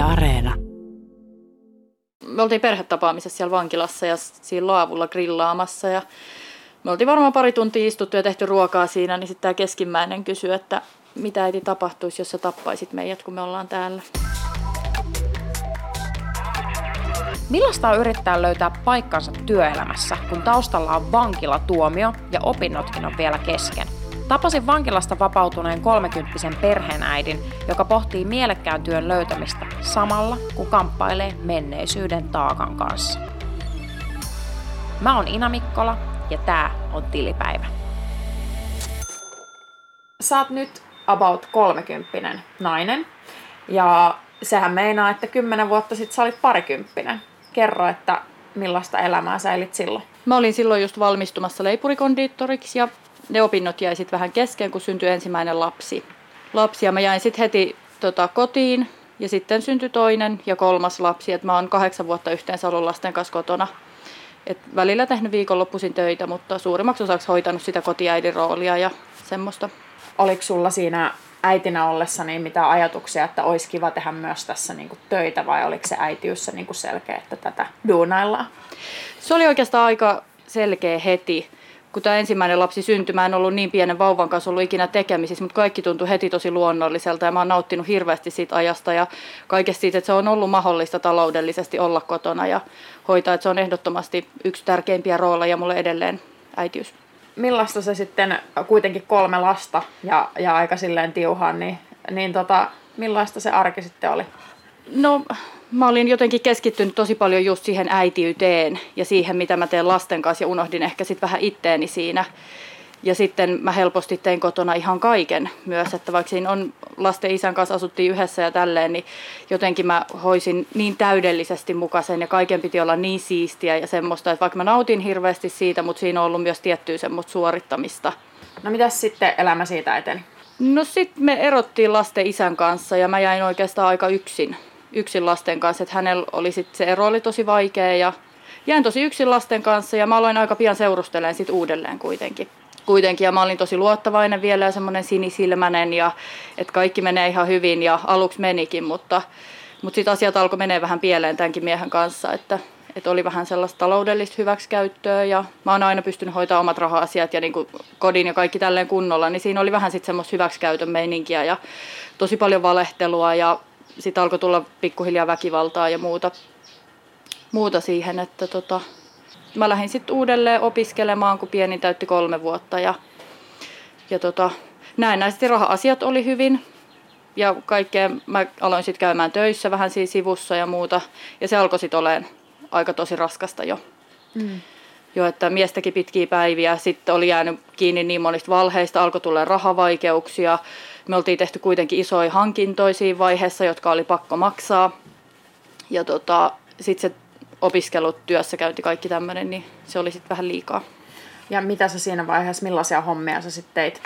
Yle Areena. Me oltiin perhetapaamisessa siellä vankilassa ja siinä laavulla grillaamassa ja me oltiin varmaan pari tuntia istuttu ja tehty ruokaa siinä, niin sitten tämä keskimmäinen kysyi, että mitä äiti tapahtuisi, jos sä tappaisit meidät, kun me ollaan täällä. Millaista on yrittää löytää paikkansa työelämässä, kun taustalla on vankilatuomio ja opinnotkin on vielä kesken? Tapasin vankilasta vapautuneen kolmekymppisen perheenäidin, joka pohtii mielekkään työn löytämistä samalla, kun kamppailee menneisyyden taakan kanssa. Mä oon Ina Mikkola ja tää on Tilipäivä. Sä oot nyt about kolmekymppinen nainen ja sehän meinaa, että kymmenen vuotta sitten sä olit parikymppinen. Kerro, että millaista elämää sä elit silloin? Mä olin silloin just valmistumassa leipurikondiittoriksi ja ne opinnot jäi sitten vähän kesken, kun syntyi ensimmäinen lapsi. lapsi ja mä jäin sitten heti tota, kotiin ja sitten syntyi toinen ja kolmas lapsi. Et mä oon kahdeksan vuotta yhteensä ollut lasten kanssa kotona. Et välillä tehnyt viikonloppuisin töitä, mutta suurimmaksi osaksi hoitanut sitä kotiäidin roolia ja semmoista. Oliko sulla siinä äitinä ollessa niin mitä ajatuksia, että olisi kiva tehdä myös tässä niin kuin töitä vai oliko se äitiys niin kuin selkeä, että tätä duunaillaan? Se oli oikeastaan aika selkeä heti kun tämä ensimmäinen lapsi syntyi, mä en ollut niin pienen vauvan kanssa ollut ikinä tekemisissä, mutta kaikki tuntui heti tosi luonnolliselta ja mä oon nauttinut hirveästi siitä ajasta ja kaikesta siitä, että se on ollut mahdollista taloudellisesti olla kotona ja hoitaa, että se on ehdottomasti yksi tärkeimpiä rooleja mulle edelleen äitiys. Millaista se sitten, kuitenkin kolme lasta ja, ja aika silleen tiuhaan, niin, niin tota, millaista se arki sitten oli? No mä olin jotenkin keskittynyt tosi paljon just siihen äitiyteen ja siihen, mitä mä teen lasten kanssa ja unohdin ehkä sitten vähän itteeni siinä. Ja sitten mä helposti tein kotona ihan kaiken myös, että vaikka siinä on lasten isän kanssa asuttiin yhdessä ja tälleen, niin jotenkin mä hoisin niin täydellisesti mukaisen ja kaiken piti olla niin siistiä ja semmoista, että vaikka mä nautin hirveästi siitä, mutta siinä on ollut myös tiettyä semmoista suorittamista. No mitäs sitten elämä siitä eteni? No sitten me erottiin lasten isän kanssa ja mä jäin oikeastaan aika yksin yksin lasten kanssa, että hänellä oli sit, se ero oli tosi vaikea ja jäin tosi yksin lasten kanssa ja mä aloin aika pian seurustelemaan sit uudelleen kuitenkin. Kuitenkin ja mä olin tosi luottavainen vielä ja semmoinen sinisilmäinen ja että kaikki menee ihan hyvin ja aluksi menikin, mutta, mutta sitten asiat alkoi menee vähän pieleen tämänkin miehen kanssa, että, että oli vähän sellaista taloudellista hyväksikäyttöä ja mä oon aina pystynyt hoitamaan omat raha-asiat ja niin kuin kodin ja kaikki tälleen kunnolla, niin siinä oli vähän sitten semmoista hyväksikäytön meininkiä ja tosi paljon valehtelua ja sitten alkoi tulla pikkuhiljaa väkivaltaa ja muuta, muuta siihen, että tota, mä lähdin sitten uudelleen opiskelemaan, kun pieni täytti kolme vuotta ja, ja tota, näennäisesti raha-asiat oli hyvin ja kaikkea. Mä aloin sitten käymään töissä vähän siinä sivussa ja muuta ja se alkoi sitten olemaan aika tosi raskasta jo. Mm. Jo, että miestäkin pitkiä päiviä, sitten oli jäänyt kiinni niin monista valheista, alkoi tulla rahavaikeuksia, me oltiin tehty kuitenkin isoja hankintoja siinä vaiheessa, jotka oli pakko maksaa. Ja tota, sitten se opiskelut, työssäkäynti, kaikki tämmöinen, niin se oli sitten vähän liikaa. Ja mitä sä siinä vaiheessa, millaisia hommia sä sitten teit?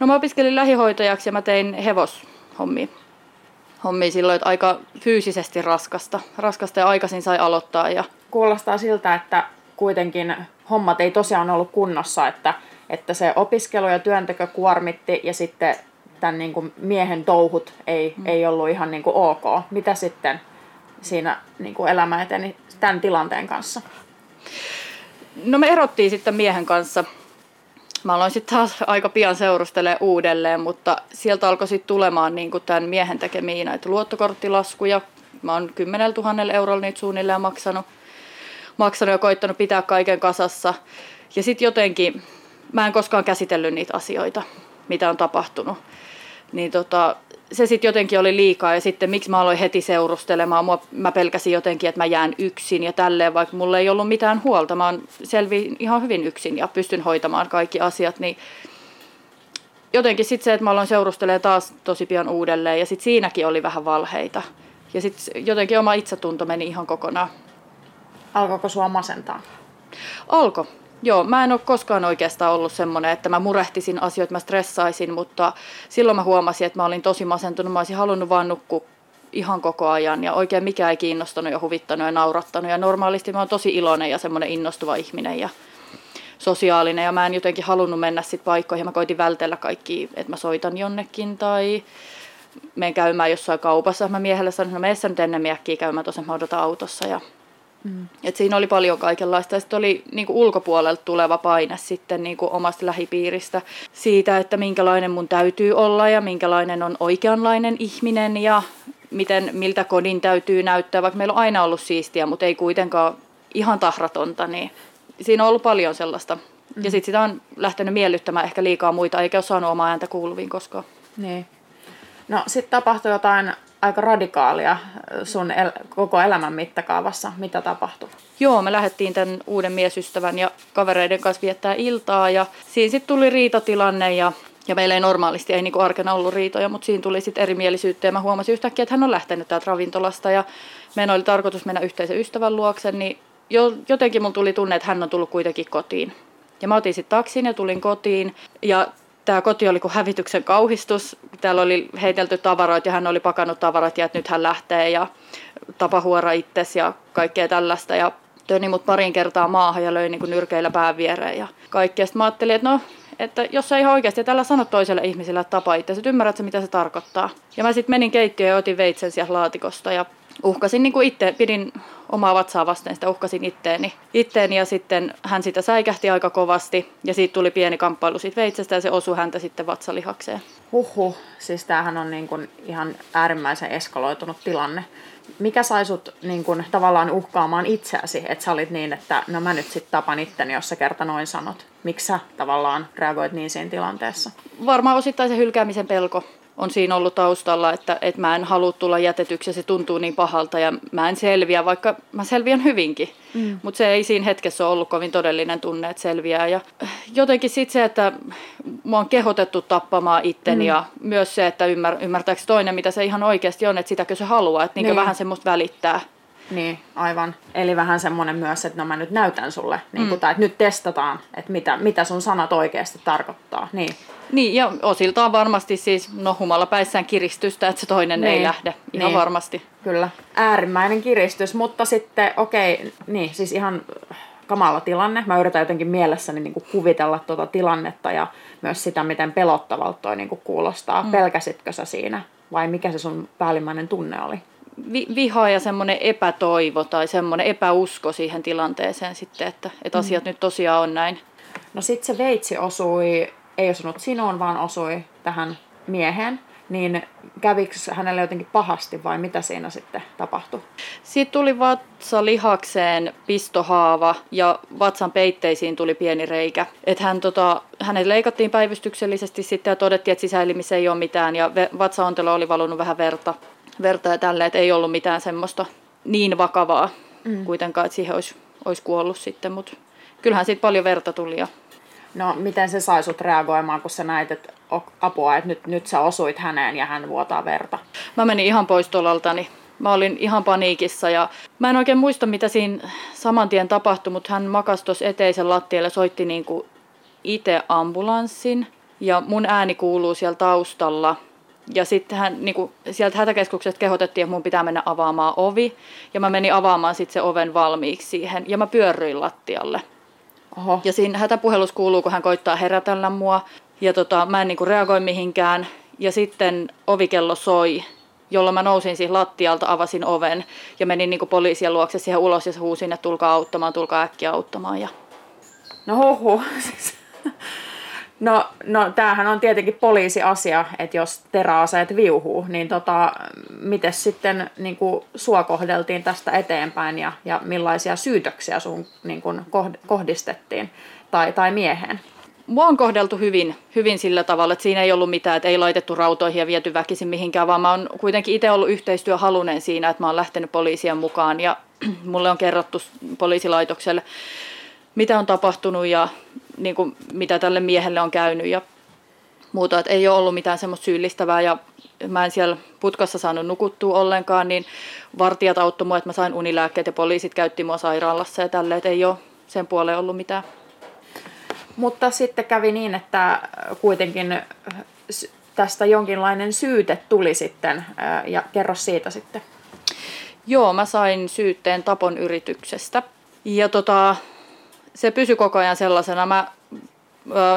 No mä opiskelin lähihoitajaksi ja mä tein hevoshommia. Hommia silloin, että aika fyysisesti raskasta. Raskasta ja aikaisin sai aloittaa. Ja... Kuulostaa siltä, että kuitenkin hommat ei tosiaan ollut kunnossa, että että se opiskelu ja työnteko kuormitti ja sitten tämän niin kuin miehen touhut ei, mm. ei ollut ihan niin kuin ok. Mitä sitten siinä niin kuin elämä eteni tämän tilanteen kanssa? No me erottiin sitten miehen kanssa. Mä aloin sitten taas aika pian seurustelee uudelleen, mutta sieltä alkoi sitten tulemaan niin kuin tämän miehen tekemiä näitä luottokorttilaskuja. Mä oon 10 000 eurolla niitä suunnilleen maksanut, maksanut ja koittanut pitää kaiken kasassa. Ja sitten jotenkin mä en koskaan käsitellyt niitä asioita, mitä on tapahtunut. Niin tota, se sitten jotenkin oli liikaa ja sitten miksi mä aloin heti seurustelemaan. Mua, mä pelkäsin jotenkin, että mä jään yksin ja tälleen, vaikka mulla ei ollut mitään huolta. Mä selvi ihan hyvin yksin ja pystyn hoitamaan kaikki asiat, niin jotenkin sitten se, että mä aloin seurustelemaan taas tosi pian uudelleen ja sitten siinäkin oli vähän valheita. Ja sitten jotenkin oma itsetunto meni ihan kokonaan. Alkoiko sua masentaa? Alko. Joo, mä en ole koskaan oikeastaan ollut semmoinen, että mä murehtisin asioita, mä stressaisin, mutta silloin mä huomasin, että mä olin tosi masentunut. Mä olisin halunnut vaan nukkua ihan koko ajan ja oikein mikä ei kiinnostanut ja huvittanut ja naurattanut. Ja normaalisti mä oon tosi iloinen ja semmoinen innostuva ihminen ja sosiaalinen ja mä en jotenkin halunnut mennä sitten paikkoihin. Mä koitin vältellä kaikki, että mä soitan jonnekin tai menen käymään jossain kaupassa. Mä miehelle sanoin, että no mene nyt ennen miekkiä käymään tuossa, mä odotan autossa. Ja, mm. et siinä oli paljon kaikenlaista. Sitten oli niin kuin ulkopuolelta tuleva paine sitten niin kuin omasta lähipiiristä siitä, että minkälainen mun täytyy olla ja minkälainen on oikeanlainen ihminen ja miten, miltä kodin täytyy näyttää, vaikka meillä on aina ollut siistiä, mutta ei kuitenkaan ihan tahratonta, niin siinä on ollut paljon sellaista. Mm. Ja sitten sitä on lähtenyt miellyttämään ehkä liikaa muita, eikä ole saanut omaa ääntä kuuluviin koskaan. Niin. No sitten tapahtui jotain aika radikaalia sun el- koko elämän mittakaavassa. Mitä tapahtui? Joo, me lähdettiin tämän uuden miesystävän ja kavereiden kanssa viettää iltaa ja siinä sitten tuli riitatilanne ja ja meillä ei normaalisti, ei niinku arkena ollut riitoja, mutta siinä tuli sitten erimielisyyttä ja mä huomasin yhtäkkiä, että hän on lähtenyt täältä ravintolasta ja meidän oli tarkoitus mennä yhteisen ystävän luokse, niin jo, jotenkin mun tuli tunne, että hän on tullut kuitenkin kotiin. Ja mä otin sitten taksin ja tulin kotiin ja tämä koti oli kuin hävityksen kauhistus. Täällä oli heitelty tavaroita ja hän oli pakannut tavarat ja että nyt hän lähtee ja tapahuora itses ja kaikkea tällaista. Ja töni mut parin kertaa maahan ja löi niin kuin nyrkeillä pään viereen ja kaikkea. Sitten mä ajattelin, että no, että jos sä ihan oikeasti tällä sanot toiselle ihmiselle, että tapa itse, että ymmärrät sä, mitä se tarkoittaa. Ja mä sitten menin keittiöön ja otin veitsen sieltä laatikosta ja uhkasin niin kuin itse, pidin omaa vatsaa vasten, sitä uhkasin itteeni. itteeni ja sitten hän sitä säikähti aika kovasti ja siitä tuli pieni kamppailu siitä veitsestä ja se osui häntä sitten vatsalihakseen. Huhhuh, siis tämähän on niin kuin ihan äärimmäisen eskaloitunut tilanne. Mikä sai sut niin kuin, tavallaan uhkaamaan itseäsi, että sä olit niin, että no mä nyt sitten tapan itteni, jos sä kerta noin sanot? Miksi sä tavallaan reagoit niin siinä tilanteessa? Varmaan osittain se hylkäämisen pelko on siinä ollut taustalla, että, että mä en halua tulla jätetyksi ja se tuntuu niin pahalta ja mä en selviä, vaikka mä selviän hyvinkin. Mm. Mutta se ei siinä hetkessä ole ollut kovin todellinen tunne, että selviää. Ja jotenkin sitten se, että mua on kehotettu tappamaan itteni mm. ja myös se, että ymmär, ymmärtääkö toinen, mitä se ihan oikeasti on, että sitäkö se haluaa, että niin. vähän semmoista välittää. Niin, aivan. Eli vähän semmoinen myös, että no mä nyt näytän sulle, niin kuin, mm. tai että nyt testataan, että mitä, mitä sun sanat oikeasti tarkoittaa. Niin. Niin, ja osiltaan varmasti siis, no humala päissään kiristystä, että se toinen niin. ei lähde. Ihan niin. varmasti. Kyllä, äärimmäinen kiristys, mutta sitten okei, okay, niin siis ihan kamala tilanne. Mä yritän jotenkin mielessäni niin kuin kuvitella tuota tilannetta ja myös sitä, miten pelottavalta toi niin kuin kuulostaa. Mm. Pelkäsitkö sä siinä vai mikä se sun päällimmäinen tunne oli? vi- viha ja semmoinen epätoivo tai semmoinen epäusko siihen tilanteeseen sitten, että, että asiat mm. nyt tosiaan on näin. No sitten se veitsi osui, ei osunut sinuun, vaan osui tähän miehen. Niin kävikö hänelle jotenkin pahasti vai mitä siinä sitten tapahtui? Siitä tuli vatsalihakseen pistohaava ja vatsan peitteisiin tuli pieni reikä. Et hän, tota, hänet leikattiin päivystyksellisesti sitten ja todettiin, että sisäelimissä ei ole mitään ja vatsaontelo oli valunut vähän verta verta ja tälle, että ei ollut mitään semmoista niin vakavaa mm. kuitenkaan, että siihen olisi, olisi kuollut sitten, mutta kyllähän siitä paljon verta tuli. Ja... No miten se sai sut reagoimaan, kun sä näit, että apua, että nyt, nyt sä osuit häneen ja hän vuotaa verta? Mä menin ihan pois tolaltani. Mä olin ihan paniikissa ja mä en oikein muista, mitä siinä saman tien tapahtui, mutta hän makasi tuossa eteisen lattialle, soitti niin itse ambulanssin ja mun ääni kuuluu siellä taustalla – ja sitten hän, niin kuin, sieltä hätäkeskuksesta kehotettiin, että mun pitää mennä avaamaan ovi. Ja mä menin avaamaan sitten se oven valmiiksi siihen. Ja mä pyörryin lattialle. Oho. Ja siinä hätäpuhelus kuuluu, kun hän koittaa herätellä mua. Ja tota, mä en niin kuin, reagoi mihinkään. Ja sitten ovikello soi, jolloin mä nousin siihen lattialta, avasin oven ja menin niin kuin poliisien luokse siihen ulos ja huusin, että tulkaa auttamaan, tulkaa äkkiä auttamaan. Ja... No hoho. No, no tämähän on tietenkin poliisiasia, että jos teräaseet viuhuu, niin tota, miten sitten niin kuin, sua kohdeltiin tästä eteenpäin ja, ja millaisia syytöksiä sun niin kuin, kohdistettiin tai, tai mieheen? Mua on kohdeltu hyvin, hyvin sillä tavalla, että siinä ei ollut mitään, että ei laitettu rautoihin ja viety väkisin mihinkään, vaan mä oon kuitenkin itse ollut yhteistyöhalunen siinä, että mä oon lähtenyt poliisien mukaan ja mulle on kerrottu poliisilaitokselle, mitä on tapahtunut ja niin kuin, mitä tälle miehelle on käynyt ja muuta. Että ei ole ollut mitään semmoista syyllistävää ja mä en siellä putkassa saanut nukuttua ollenkaan, niin vartijat auttoi mua, että mä sain unilääkkeet ja poliisit käytti mua sairaalassa ja tälleen, että ei ole sen puoleen ollut mitään. Mutta sitten kävi niin, että kuitenkin tästä jonkinlainen syyte tuli sitten ja kerro siitä sitten. Joo, mä sain syytteen tapon yrityksestä. Ja tota, se pysyi koko ajan sellaisena. Mä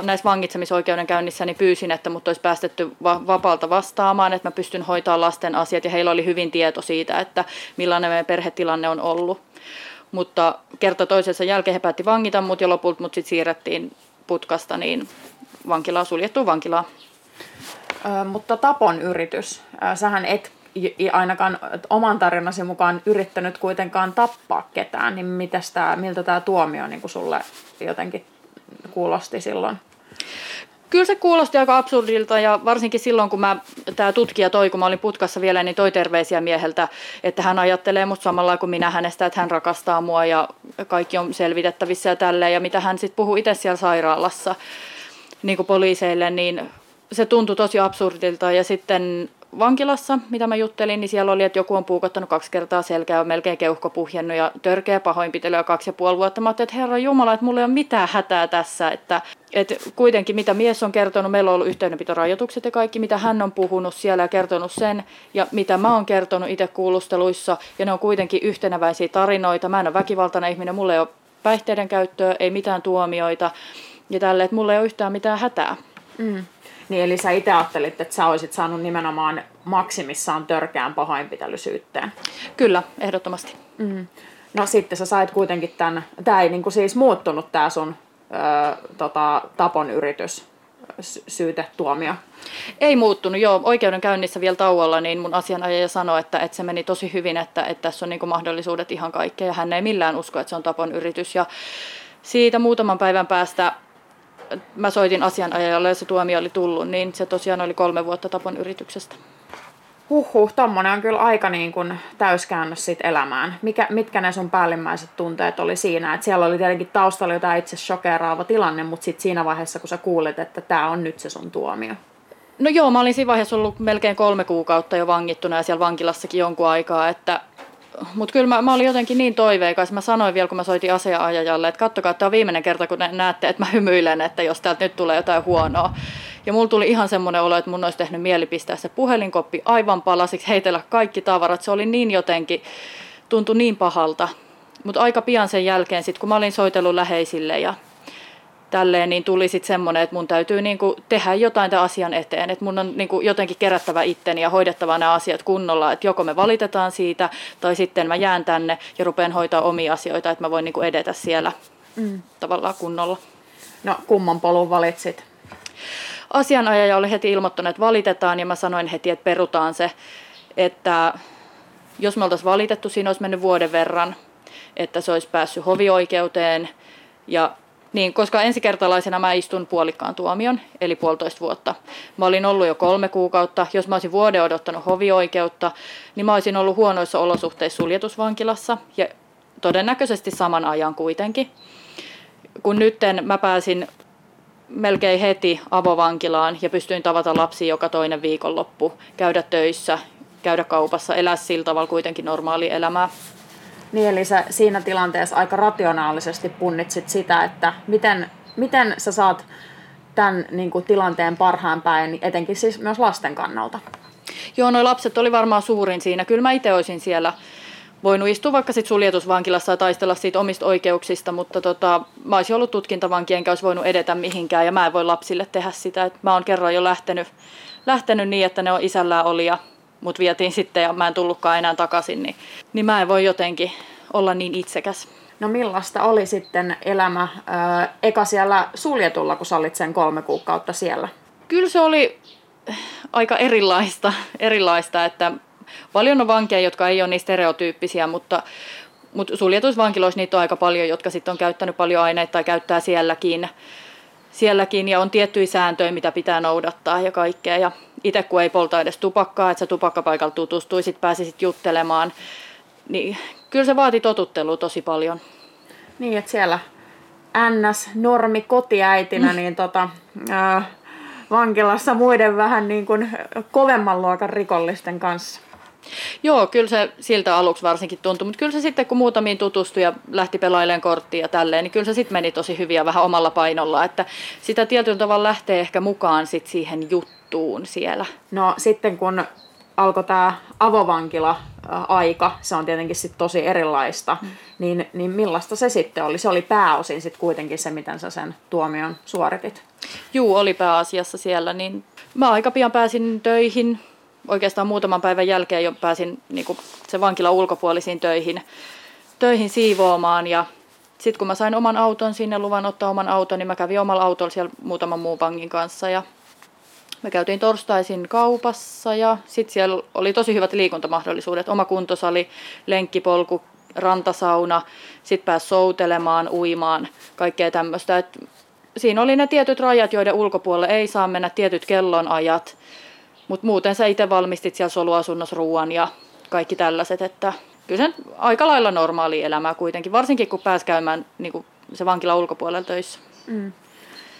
näissä vangitsemisoikeudenkäynnissä niin pyysin, että mut olisi päästetty va- vapaalta vastaamaan, että mä pystyn hoitamaan lasten asiat ja heillä oli hyvin tieto siitä, että millainen meidän perhetilanne on ollut. Mutta kerta toisensa jälkeen he päätti vangita mut ja lopulta mut sitten siirrettiin putkasta niin vankilaa, suljettu vankilaa. Ö, mutta tapon yritys. Sähän et ainakaan oman tarinasi mukaan yrittänyt kuitenkaan tappaa ketään, niin mitäs tää, miltä tämä tuomio niin sulle jotenkin kuulosti silloin? Kyllä se kuulosti aika absurdilta ja varsinkin silloin, kun mä, tämä tutkija toi, kun mä olin putkassa vielä, niin toi terveisiä mieheltä, että hän ajattelee mut samalla kuin minä hänestä, että hän rakastaa mua ja kaikki on selvitettävissä ja tälleen. Ja mitä hän sitten puhuu itse siellä sairaalassa niin kuin poliiseille, niin se tuntui tosi absurdilta. Ja sitten vankilassa, mitä mä juttelin, niin siellä oli, että joku on puukottanut kaksi kertaa selkää, on melkein keuhko puhjennut ja törkeä pahoinpitelyä kaksi ja puoli vuotta. Mä ajattelin, että herra Jumala, että mulla ei ole mitään hätää tässä. Että, että kuitenkin mitä mies on kertonut, meillä on ollut yhteydenpitorajoitukset ja kaikki, mitä hän on puhunut siellä ja kertonut sen, ja mitä mä oon kertonut itse kuulusteluissa, ja ne on kuitenkin yhtenäväisiä tarinoita. Mä en ole väkivaltainen ihminen, mulla ei ole päihteiden käyttöä, ei mitään tuomioita, ja tälle, että mulla ei ole yhtään mitään hätää. Mm. Niin eli sä itse ajattelit, että sä olisit saanut nimenomaan maksimissaan törkeän pahoinpitelysyytteen. Kyllä, ehdottomasti. Mm. No sitten sä sait kuitenkin tämän, tämä ei niinku siis muuttunut tämä sun ö, tota, tapon yritys syytetuomio? Ei muuttunut, joo. Oikeudenkäynnissä vielä tauolla, niin mun asianajaja sanoi, että, että se meni tosi hyvin, että, että tässä on niin mahdollisuudet ihan kaikkea. Ja hän ei millään usko, että se on tapon yritys. Ja siitä muutaman päivän päästä mä soitin asianajajalle ja se tuomio oli tullut, niin se tosiaan oli kolme vuotta tapon yrityksestä. Huhhuh, tommonen on kyllä aika niin kuin täyskäännös sit elämään. Mikä, mitkä ne sun päällimmäiset tunteet oli siinä? Et siellä oli tietenkin taustalla jotain itse shokeraava tilanne, mutta sitten siinä vaiheessa, kun sä kuulit, että tämä on nyt se sun tuomio. No joo, mä olin siinä vaiheessa ollut melkein kolme kuukautta jo vangittuna ja siellä vankilassakin jonkun aikaa, että mutta kyllä mä, mä olin jotenkin niin toiveikas. Mä sanoin vielä, kun mä soitin asiaajajalle, että kattokaa, että tämä on viimeinen kerta, kun näette, että mä hymyilen, että jos täältä nyt tulee jotain huonoa. Ja mulla tuli ihan semmoinen olo, että mun olisi tehnyt mieli pistää se puhelinkoppi aivan palasiksi, heitellä kaikki tavarat. Se oli niin jotenkin, tuntui niin pahalta. Mutta aika pian sen jälkeen, sit, kun mä olin soitellut läheisille ja tälleen, niin tuli sitten semmoinen, että mun täytyy niinku tehdä jotain tämän asian eteen. Että mun on niinku jotenkin kerättävä itteni ja hoidettava nämä asiat kunnolla. Että joko me valitetaan siitä, tai sitten mä jään tänne ja rupean hoitaa omia asioita, että mä voin niinku edetä siellä mm. tavallaan kunnolla. No kumman polun valitsit? Asianajaja oli heti ilmoittanut, että valitetaan, ja mä sanoin heti, että perutaan se. Että jos me oltaisiin valitettu, siinä olisi mennyt vuoden verran, että se olisi päässyt hovioikeuteen, ja niin, koska ensikertalaisena mä istun puolikkaan tuomion, eli puolitoista vuotta. Mä olin ollut jo kolme kuukautta. Jos mä olisin vuoden odottanut hovioikeutta, niin mä olisin ollut huonoissa olosuhteissa suljetusvankilassa ja todennäköisesti saman ajan kuitenkin. Kun nytten mä pääsin melkein heti avovankilaan ja pystyin tavata lapsia joka toinen viikonloppu, käydä töissä, käydä kaupassa, elää sillä tavalla kuitenkin normaali elämää. Niin, eli sä siinä tilanteessa aika rationaalisesti punnitsit sitä, että miten, miten sä saat tämän niin kuin, tilanteen parhaan päin, etenkin siis myös lasten kannalta. Joo, noi lapset oli varmaan suurin siinä. Kyllä mä itse olisin siellä voinut istua vaikka sit suljetusvankilassa ja taistella siitä omista oikeuksista, mutta tota, mä olisin ollut tutkintavanki, enkä olisi voinut edetä mihinkään ja mä en voi lapsille tehdä sitä. Et mä oon kerran jo lähtenyt, lähtenyt niin, että ne on isällään oli ja mut vietiin sitten ja mä en tullutkaan enää takaisin, niin, niin mä en voi jotenkin olla niin itsekäs. No millaista oli sitten elämä ää, eka siellä suljetulla, kun sä olit sen kolme kuukautta siellä? Kyllä se oli aika erilaista, erilaista että paljon on vankeja, jotka ei ole niin stereotyyppisiä, mutta, mutta suljetusvankiloissa niitä on aika paljon, jotka sitten on käyttänyt paljon aineita tai käyttää sielläkin, sielläkin ja on tiettyjä sääntöjä, mitä pitää noudattaa ja kaikkea. Ja itse kun ei polta edes tupakkaa, että sä tupakkapaikalla tutustuisit, pääsisit juttelemaan, niin kyllä se vaati totuttelua tosi paljon. Niin, että siellä NS normi kotiäitinä, mm. niin tota, äh, vankilassa muiden vähän niin kuin kovemman luokan rikollisten kanssa. Joo, kyllä se siltä aluksi varsinkin tuntui, mutta kyllä se sitten kun muutamiin tutustui ja lähti pelailemaan korttia ja tälleen, niin kyllä se sitten meni tosi hyvin ja vähän omalla painolla, että sitä tietyllä tavalla lähtee ehkä mukaan sit siihen juttuun siellä. No sitten kun alkoi tämä avovankila aika, se on tietenkin sit tosi erilaista, mm. niin, niin millaista se sitten oli? Se oli pääosin sitten kuitenkin se, miten sä sen tuomion suoritit. Juu, oli pääasiassa siellä, niin mä aika pian pääsin töihin, oikeastaan muutaman päivän jälkeen jo pääsin niin kuin se vankila ulkopuolisiin töihin, töihin siivoamaan ja sitten kun mä sain oman auton sinne, luvan ottaa oman auton, niin mä kävin omalla autolla siellä muutaman muun vangin kanssa ja me käytiin torstaisin kaupassa ja sitten siellä oli tosi hyvät liikuntamahdollisuudet. Oma kuntosali, lenkkipolku, rantasauna, sitten pääsi soutelemaan, uimaan, kaikkea tämmöistä. siinä oli ne tietyt rajat, joiden ulkopuolelle ei saa mennä, tietyt kellonajat. Mutta muuten sä itse valmistit siellä soluasunnossa ruoan ja kaikki tällaiset, että kyllä se aika lailla normaali elämää kuitenkin, varsinkin kun pääsi käymään niin kuin se vankila ulkopuolella töissä. Mm.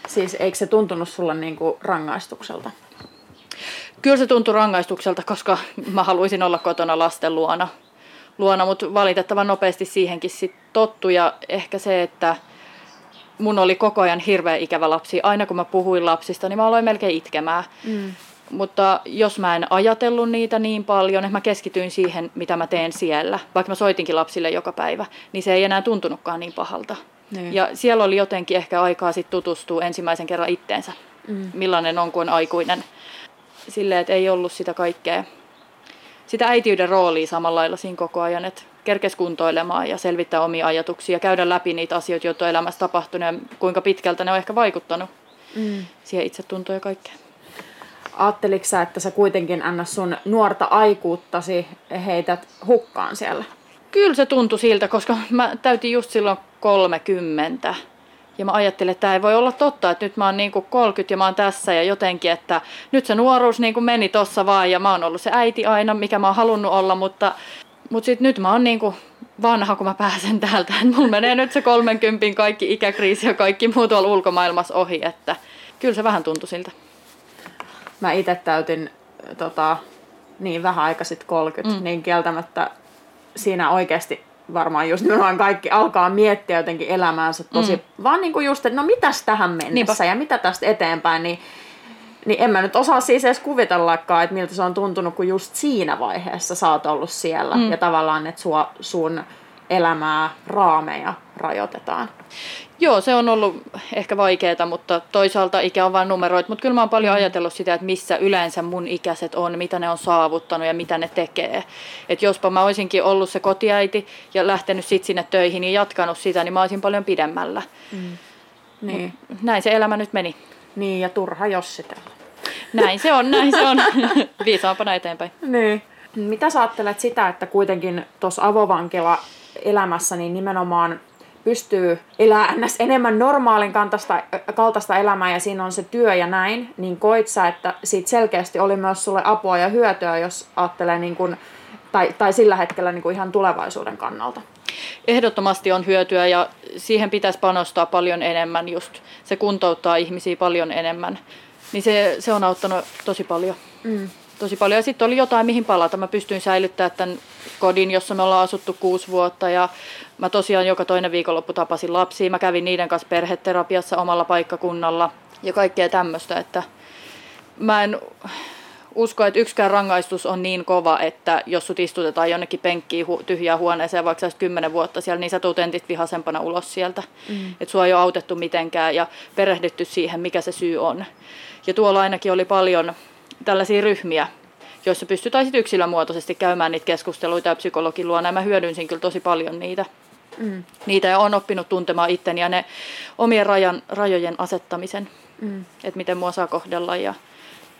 Siis eikö se tuntunut sulla niin kuin rangaistukselta? Kyllä se tuntui rangaistukselta, koska mä haluaisin olla kotona lasten luona, luona mutta valitettavan nopeasti siihenkin sit tottu ja ehkä se, että mun oli koko ajan hirveän ikävä lapsi. Aina kun mä puhuin lapsista, niin mä aloin melkein itkemään. Mm. Mutta jos mä en ajatellut niitä niin paljon, että mä keskityin siihen, mitä mä teen siellä, vaikka mä soitinkin lapsille joka päivä, niin se ei enää tuntunutkaan niin pahalta. Niin. Ja siellä oli jotenkin ehkä aikaa sit tutustua ensimmäisen kerran itteensä, mm. millainen on, kun on aikuinen. Silleen, että ei ollut sitä kaikkea, sitä äitiyden roolia samalla lailla siinä koko ajan, että kerkes kuntoilemaan ja selvittää omia ajatuksia ja käydä läpi niitä asioita, joita on elämässä tapahtunut ja kuinka pitkältä ne on ehkä vaikuttanut mm. siihen itsetuntoon ja kaikkeen. Ajatteliko että sä kuitenkin anna sun nuorta aikuuttasi heität hukkaan siellä? Kyllä se tuntui siltä, koska mä täytin just silloin 30. Ja mä ajattelin, että tämä ei voi olla totta, että nyt mä oon niin 30 ja mä oon tässä ja jotenkin, että nyt se nuoruus niin meni tossa vaan ja mä oon ollut se äiti aina, mikä mä oon halunnut olla, mutta, mutta sitten nyt mä oon niin vanha, kun mä pääsen täältä. Mulla menee nyt se 30 kaikki ikäkriisi ja kaikki muu tuolla ulkomaailmassa ohi, että kyllä se vähän tuntui siltä. Mä itse täytin tota, niin vähän aika sitten 30, mm. niin kieltämättä siinä oikeasti varmaan just nimenomaan kaikki alkaa miettiä jotenkin elämäänsä tosi, mm. vaan niin kuin just, että no mitäs tähän mennessä Niinpä. ja mitä tästä eteenpäin, niin, niin en mä nyt osaa siis edes kuvitellakaan, että miltä se on tuntunut, kun just siinä vaiheessa sä oot ollut siellä mm. ja tavallaan, että sua, sun elämää, raameja rajoitetaan. Joo, se on ollut ehkä vaikeaa, mutta toisaalta ikä on vain numeroit. Mutta kyllä mä oon paljon mm. ajatellut sitä, että missä yleensä mun ikäiset on, mitä ne on saavuttanut ja mitä ne tekee. Että jospa mä olisinkin ollut se kotiäiti ja lähtenyt sitten sinne töihin ja jatkanut sitä, niin mä olisin paljon pidemmällä. Mm. Niin. näin se elämä nyt meni. Niin, ja turha jossitella. Näin se on, näin se on. Viisaampana eteenpäin. Niin. Mitä sä ajattelet sitä, että kuitenkin tuossa avovankila elämässä niin nimenomaan pystyy elämään enemmän normaalin kaltaista, kaltaista elämää ja siinä on se työ ja näin, niin koit sä, että siitä selkeästi oli myös sulle apua ja hyötyä, jos ajattelee niin kuin, tai, tai sillä hetkellä niin kuin ihan tulevaisuuden kannalta? Ehdottomasti on hyötyä ja siihen pitäisi panostaa paljon enemmän just. Se kuntouttaa ihmisiä paljon enemmän. Niin se, se on auttanut tosi paljon. Mm tosi paljon. Ja sitten oli jotain, mihin palata. Mä pystyin säilyttämään tämän kodin, jossa me ollaan asuttu kuusi vuotta. Ja mä tosiaan joka toinen viikonloppu tapasin lapsia. Mä kävin niiden kanssa perheterapiassa omalla paikkakunnalla ja kaikkea tämmöistä. Että mä en usko, että yksikään rangaistus on niin kova, että jos sut istutetaan jonnekin penkkiin hu- tyhjään huoneeseen, vaikka sä kymmenen vuotta siellä, niin sä tuut entit vihasempana ulos sieltä. Mm. Että sua ei ole autettu mitenkään ja perehdytty siihen, mikä se syy on. Ja tuolla ainakin oli paljon tällaisia ryhmiä, joissa pystytään sitten yksilömuotoisesti käymään niitä keskusteluita ja psykologin luona. Ja mä hyödynsin kyllä tosi paljon niitä. Mm. Niitä ja on oppinut tuntemaan itteni ja ne omien rajan, rajojen asettamisen, mm. että miten mua saa kohdella. Ja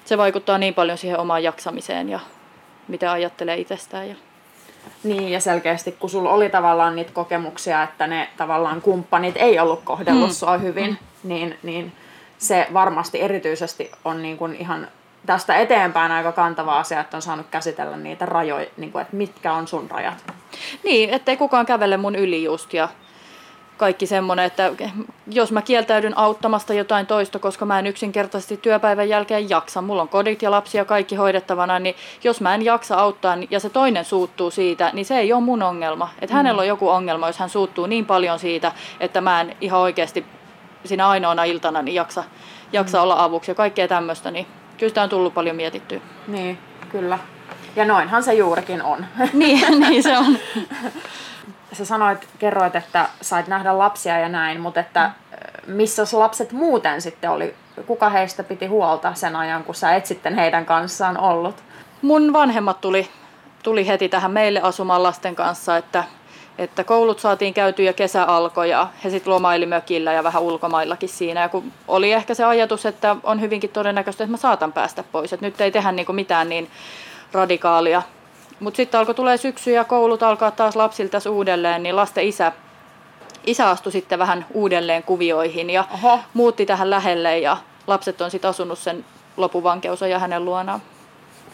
se vaikuttaa niin paljon siihen omaan jaksamiseen ja mitä ajattelee itsestään. Ja... Niin, ja selkeästi kun sulla oli tavallaan niitä kokemuksia, että ne tavallaan kumppanit ei ollut kohdellut mm. sua hyvin, mm. niin, niin se varmasti erityisesti on niin kuin ihan tästä eteenpäin aika kantava asia, että on saanut käsitellä niitä rajoja, niin kuin, että mitkä on sun rajat. Niin, ettei kukaan kävele mun yli just ja kaikki semmoinen, että jos mä kieltäydyn auttamasta jotain toista, koska mä en yksinkertaisesti työpäivän jälkeen jaksa, mulla on kodit ja lapsia kaikki hoidettavana, niin jos mä en jaksa auttaa ja se toinen suuttuu siitä, niin se ei ole mun ongelma. Että mm. hänellä on joku ongelma, jos hän suuttuu niin paljon siitä, että mä en ihan oikeasti siinä ainoana iltana niin jaksa, jaksa mm. olla avuksi ja kaikkea tämmöistä, niin kyllä sitä on tullut paljon mietittyä. Niin, kyllä. Ja noinhan se juurikin on. niin, niin se on. Sä sanoit, kerroit, että sait nähdä lapsia ja näin, mutta että missä lapset muuten sitten oli? Kuka heistä piti huolta sen ajan, kun sä et sitten heidän kanssaan ollut? Mun vanhemmat tuli, tuli heti tähän meille asumaan lasten kanssa, että, että koulut saatiin käytyä ja kesä alkoi ja he sitten lomaili mökillä ja vähän ulkomaillakin siinä. Ja kun oli ehkä se ajatus, että on hyvinkin todennäköistä, että mä saatan päästä pois, että nyt ei tehdä niinku mitään niin radikaalia. Mutta sitten alkoi tulee syksy ja koulut alkaa taas lapsilta uudelleen, niin lasten isä, isä astui sitten vähän uudelleen kuvioihin ja Oho. muutti tähän lähelle ja lapset on sitten asunut sen ja hänen luonaan.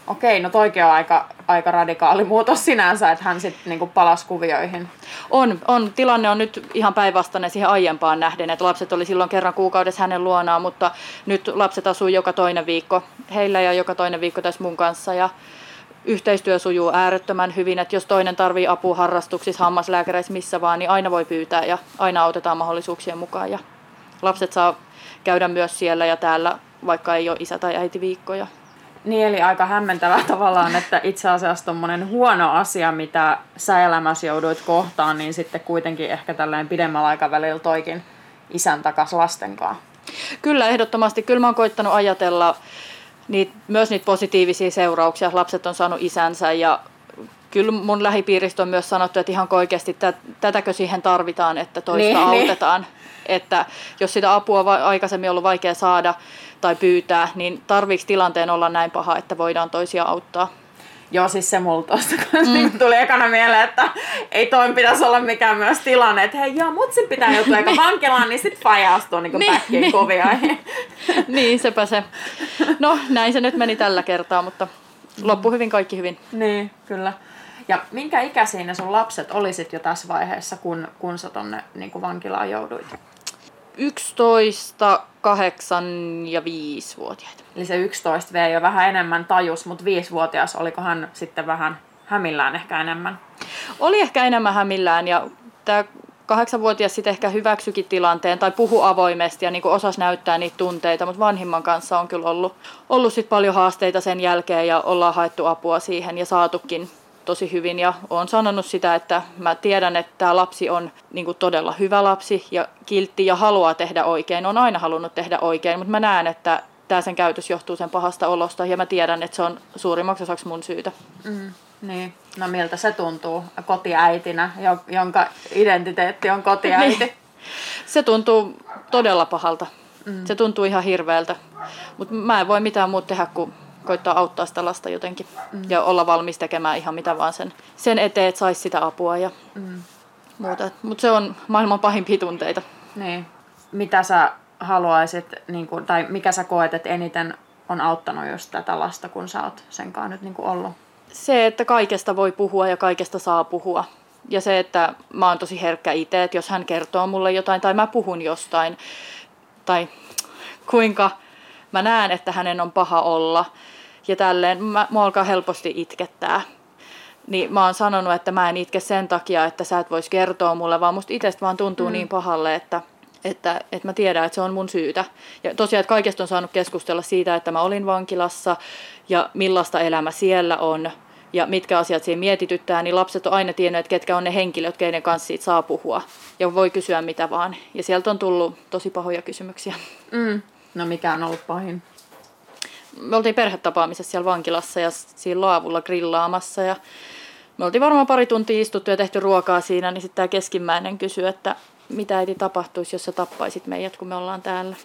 Okei, no toikin on aika, aika radikaali muutos sinänsä, että hän sitten niinku palasi kuvioihin. On, on. Tilanne on nyt ihan päinvastainen siihen aiempaan nähden, että lapset oli silloin kerran kuukaudessa hänen luonaan, mutta nyt lapset asuu joka toinen viikko heillä ja joka toinen viikko tässä mun kanssa. Ja yhteistyö sujuu äärettömän hyvin, että jos toinen tarvii apua harrastuksissa, hammaslääkäreissä, missä vaan, niin aina voi pyytää ja aina autetaan mahdollisuuksien mukaan. Ja lapset saa käydä myös siellä ja täällä, vaikka ei ole isä- tai äiti viikkoja. Niin, eli aika hämmentävää tavallaan, että itse asiassa tuommoinen huono asia, mitä sä elämässä jouduit kohtaan, niin sitten kuitenkin ehkä tällainen pidemmällä aikavälillä toikin isän takas lastenkaan. Kyllä, ehdottomasti. Kyllä mä oon koittanut ajatella niitä, myös niitä positiivisia seurauksia. Lapset on saanut isänsä ja kyllä mun lähipiiristä on myös sanottu, että ihan oikeasti tätäkö siihen tarvitaan, että toista niin, niin. autetaan. Niin. Että jos sitä apua on aikaisemmin ollut vaikea saada tai pyytää, niin tarviiko tilanteen olla näin paha, että voidaan toisia auttaa? Joo, siis se mulla tuosta mm. niin tuli ekana mieleen, että ei toi pitäisi olla mikään myös tilanne, että hei joo, mutsin pitää joutua eikä vankilaan, niin sit faija astuu niin niin, päkkiin niin. kovia. niin, sepä se. No, näin se nyt meni tällä kertaa, mutta loppu hyvin, kaikki hyvin. Niin, kyllä. Ja minkä ikäisiä ne sun lapset olisit jo tässä vaiheessa, kun, kun sä tonne niin vankilaan jouduit? 11, 8 ja 5-vuotiaita. Eli se 11 V jo vähän enemmän tajus, mutta 5-vuotias olikohan sitten vähän hämillään ehkä enemmän? Oli ehkä enemmän hämillään ja tämä kahdeksanvuotias sitten ehkä hyväksyikin tilanteen tai puhu avoimesti ja niin osas näyttää niitä tunteita, mutta vanhimman kanssa on kyllä ollut, ollut sit paljon haasteita sen jälkeen ja ollaan haettu apua siihen ja saatukin tosi hyvin ja olen sanonut sitä, että mä tiedän, että tämä lapsi on niin kuin todella hyvä lapsi ja kiltti ja haluaa tehdä oikein. On aina halunnut tehdä oikein, mutta mä näen, että tämä sen käytös johtuu sen pahasta olosta ja mä tiedän, että se on suurimmaksi osaksi mun syytä. Mm, niin. No miltä se tuntuu kotiäitinä, jonka identiteetti on kotiäiti? niin. Se tuntuu todella pahalta. Mm. Se tuntuu ihan hirveältä. Mutta mä en voi mitään muuta tehdä kuin koittaa auttaa sitä lasta jotenkin mm. ja olla valmis tekemään ihan mitä vaan sen, sen eteen, että saisi sitä apua ja mm. muuta. Mutta se on maailman pahimpia tunteita. Niin. Mitä sä haluaisit, niin kun, tai mikä sä koet, että eniten on auttanut just tätä lasta, kun sä oot senkaan nyt niin ollut? Se, että kaikesta voi puhua ja kaikesta saa puhua. Ja se, että mä oon tosi herkkä itse, että jos hän kertoo mulle jotain tai mä puhun jostain, tai kuinka mä näen, että hänen on paha olla, ja tälleen, mä, mua alkaa helposti itkettää. Niin mä oon sanonut, että mä en itke sen takia, että sä et vois kertoa mulle, vaan musta itsestä vaan tuntuu mm. niin pahalle, että, että, että mä tiedän, että se on mun syytä. Ja tosiaan, että kaikesta on saanut keskustella siitä, että mä olin vankilassa ja millaista elämä siellä on ja mitkä asiat siinä mietityttää, niin lapset on aina tiennyt, että ketkä on ne henkilöt, keiden kanssa siitä saa puhua. Ja voi kysyä mitä vaan. Ja sieltä on tullut tosi pahoja kysymyksiä. Mm. No mikä on ollut pahin? Me oltiin perhetapaamisessa siellä vankilassa ja siinä laavulla grillaamassa ja me oltiin varmaan pari tuntia istuttu ja tehty ruokaa siinä, niin sitten tämä keskimmäinen kysyi, että mitä äiti tapahtuisi, jos sä tappaisit meidät, kun me ollaan täällä.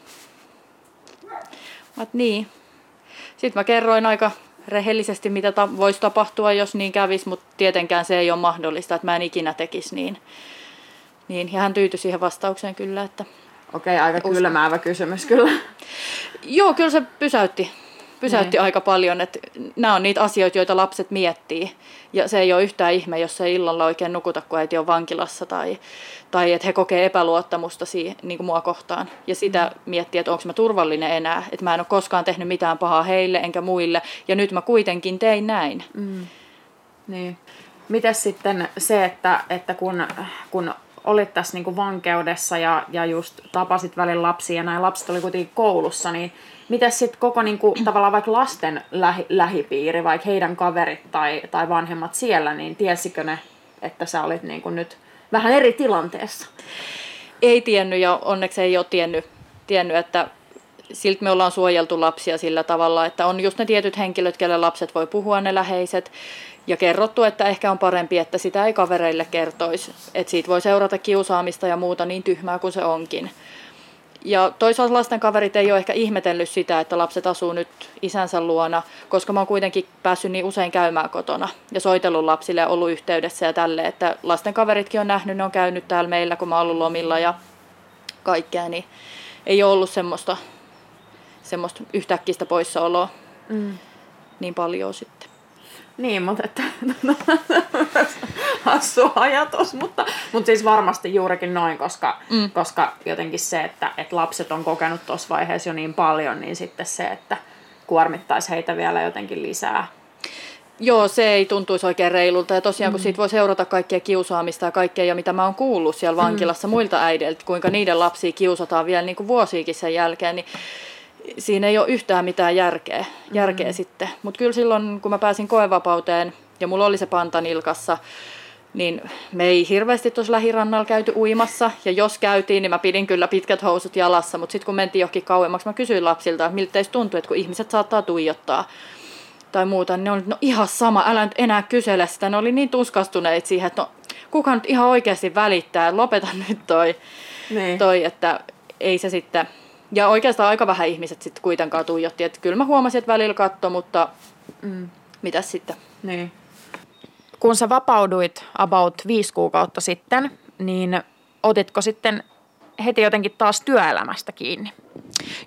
Mä niin. Sitten mä kerroin aika rehellisesti, mitä ta- voisi tapahtua, jos niin kävisi, mutta tietenkään se ei ole mahdollista, että mä en ikinä tekisi niin. niin ja hän tyytyi siihen vastaukseen kyllä, että... Okei, aika kylmäävä kysymys kyllä. Joo, kyllä se pysäytti pysäytti niin. aika paljon, että nämä on niitä asioita, joita lapset miettii. Ja se ei ole yhtään ihme, jos se illalla oikein nukuta, kun äiti on vankilassa tai, tai että he kokee epäluottamusta siihen, niin kuin mua kohtaan. Ja sitä mm. miettii, että onko mä turvallinen enää, että mä en ole koskaan tehnyt mitään pahaa heille enkä muille ja nyt mä kuitenkin tein näin. Mm. Niin. Mites sitten se, että, että kun, kun olit tässä niinku vankeudessa ja, ja just tapasit välin lapsia ja näin lapset oli kuitenkin koulussa, niin miten sitten koko niinku, tavallaan vaikka lasten lähi, lähipiiri, vaikka heidän kaverit tai, tai vanhemmat siellä, niin tiesikö ne, että sä olit niinku nyt vähän eri tilanteessa? Ei tiennyt ja onneksi ei ole tiennyt, tiennyt että siltä me ollaan suojeltu lapsia sillä tavalla, että on just ne tietyt henkilöt, kelle lapset voi puhua, ne läheiset, ja kerrottu, että ehkä on parempi, että sitä ei kavereille kertoisi. Että siitä voi seurata kiusaamista ja muuta niin tyhmää kuin se onkin. Ja toisaalta lasten kaverit ei ole ehkä ihmetellyt sitä, että lapset asuu nyt isänsä luona, koska mä oon kuitenkin päässyt niin usein käymään kotona ja soitellut lapsille ja ollut yhteydessä ja tälle, että lasten kaveritkin on nähnyt, ne on käynyt täällä meillä, kun mä oon ollut lomilla ja kaikkea, niin ei ole ollut semmoista, semmoista yhtäkkistä poissaoloa mm. niin paljon sitten. Niin, mutta että hassu ajatus, mutta, mutta siis varmasti juurikin noin, koska, mm. koska jotenkin se, että, että lapset on kokenut tuossa vaiheessa jo niin paljon, niin sitten se, että kuormittaisi heitä vielä jotenkin lisää. Joo, se ei tuntuisi oikein reilulta. Ja tosiaan, kun mm. siitä voi seurata kaikkea kiusaamista ja kaikkea, ja mitä mä oon kuullut siellä vankilassa mm. muilta äideiltä, kuinka niiden lapsia kiusataan vielä niin kuin vuosiikin sen jälkeen, niin siinä ei ole yhtään mitään järkeä, järkeä mm. sitten. Mutta kyllä silloin, kun mä pääsin koevapauteen ja mulla oli se panta nilkassa, niin me ei hirveästi tuossa lähirannalla käyty uimassa. Ja jos käytiin, niin mä pidin kyllä pitkät housut jalassa. Mutta sitten kun mentiin johonkin kauemmaksi, mä kysyin lapsilta, että miltä teistä tuntuu, että kun ihmiset saattaa tuijottaa tai muuta, niin ne oli, no ihan sama, älä nyt enää kysele sitä. Ne oli niin tuskastuneet siihen, että no kuka nyt ihan oikeasti välittää, lopeta nyt toi, niin. toi että ei se sitten ja oikeastaan aika vähän ihmiset sitten kuitenkaan tuijotti. Että kyllä mä huomasin, että välillä katto, mutta mm. mitäs sitten? Niin. Kun sä vapauduit about viisi kuukautta sitten, niin otitko sitten heti jotenkin taas työelämästä kiinni?